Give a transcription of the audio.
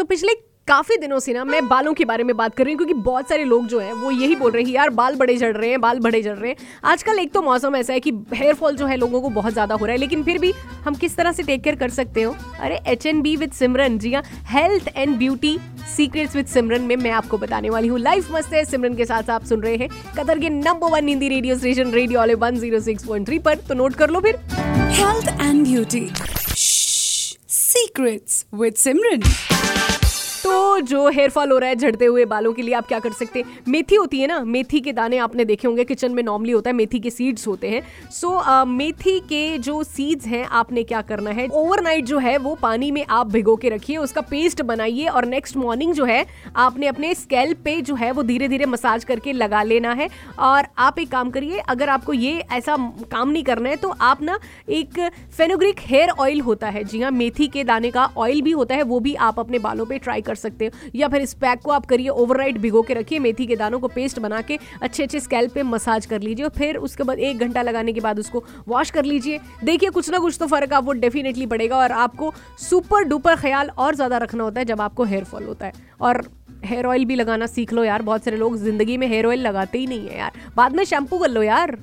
सो पिछले काफ़ी दिनों से ना मैं बालों के बारे में बात कर रही हूँ, क्योंकि बहुत सारे लोग जो हैं, वो यही बोल रहे हैं, यार, बाल बड़े झड़ रहे हैं, बाल बड़े झड़ रहे हैं। आजकल एक तो मौसम ऐसा है कि हेयर फॉल जो है लोगों को बहुत ज़्यादा हो रहा है, लेकिन फिर भी हम किस तरह से टेक केयर कर सकते हो? अरे H N B with Simran ji हाँ। Health and beauty secrets with Simran में मैं आपको बताने वाली हूँ। लाइफ मस्त है सिमरन के साथ आप सुन रहे हैं कतर के number one Hindi radio station radio वाले one zero six point three पर। तो नोट कर लो फिर। Health and beauty secrets with Simran तो जो हेयर फॉल हो रहा है झड़ते हुए बालों के लिए आप क्या कर सकते हैं? मेथी होती है ना मेथी के दाने आपने देखे होंगे किचन में नॉर्मली होता है मेथी के सीड्स होते हैं। सो so, मेथी के जो सीड्स हैं आपने क्या करना है? ओवरनाइट जो है वो पानी में आप भिगो के रखिए उसका पेस्ट बनाइए और नेक्स्ट मॉर्निंग जो है आपने अपने स्कैल्प पे जो है वो धीरे धीरे मसाज करके लगा लेना है। और आप एक काम करिए अगर आपको ये ऐसा काम नहीं करना है तो आप ना एक फेनोग्रिक हेयर ऑयल होता है। जी हाँ मेथी के दाने का ऑयल भी होता है वो भी आप अपने बालों पर ट्राई कर सकते हो। या फिर इस पैक को आप करिए ओवरनाइट, भिगो के रखिए, मेथी के दानों को पेस्ट बना के अच्छे अच्छे स्कैल्प पे मसाज कर लीजिए और फिर उसके बाद एक घंटा लगाने के बाद उसको वॉश कर लीजिए। देखिए, कुछ ना कुछ तो फ़र्क आपको डेफिनेटली पड़ेगा और आपको सुपर डुपर ख्याल और ज़्यादा रखना होता है जब आपको हेयर फॉल होता है। और हेयर ऑयल भी लगाना सीख लो यार, बहुत सारे लोग ज़िंदगी में हेयर ऑयल लगाते ही नहीं है यार। बाद में शैम्पू कर लो यार।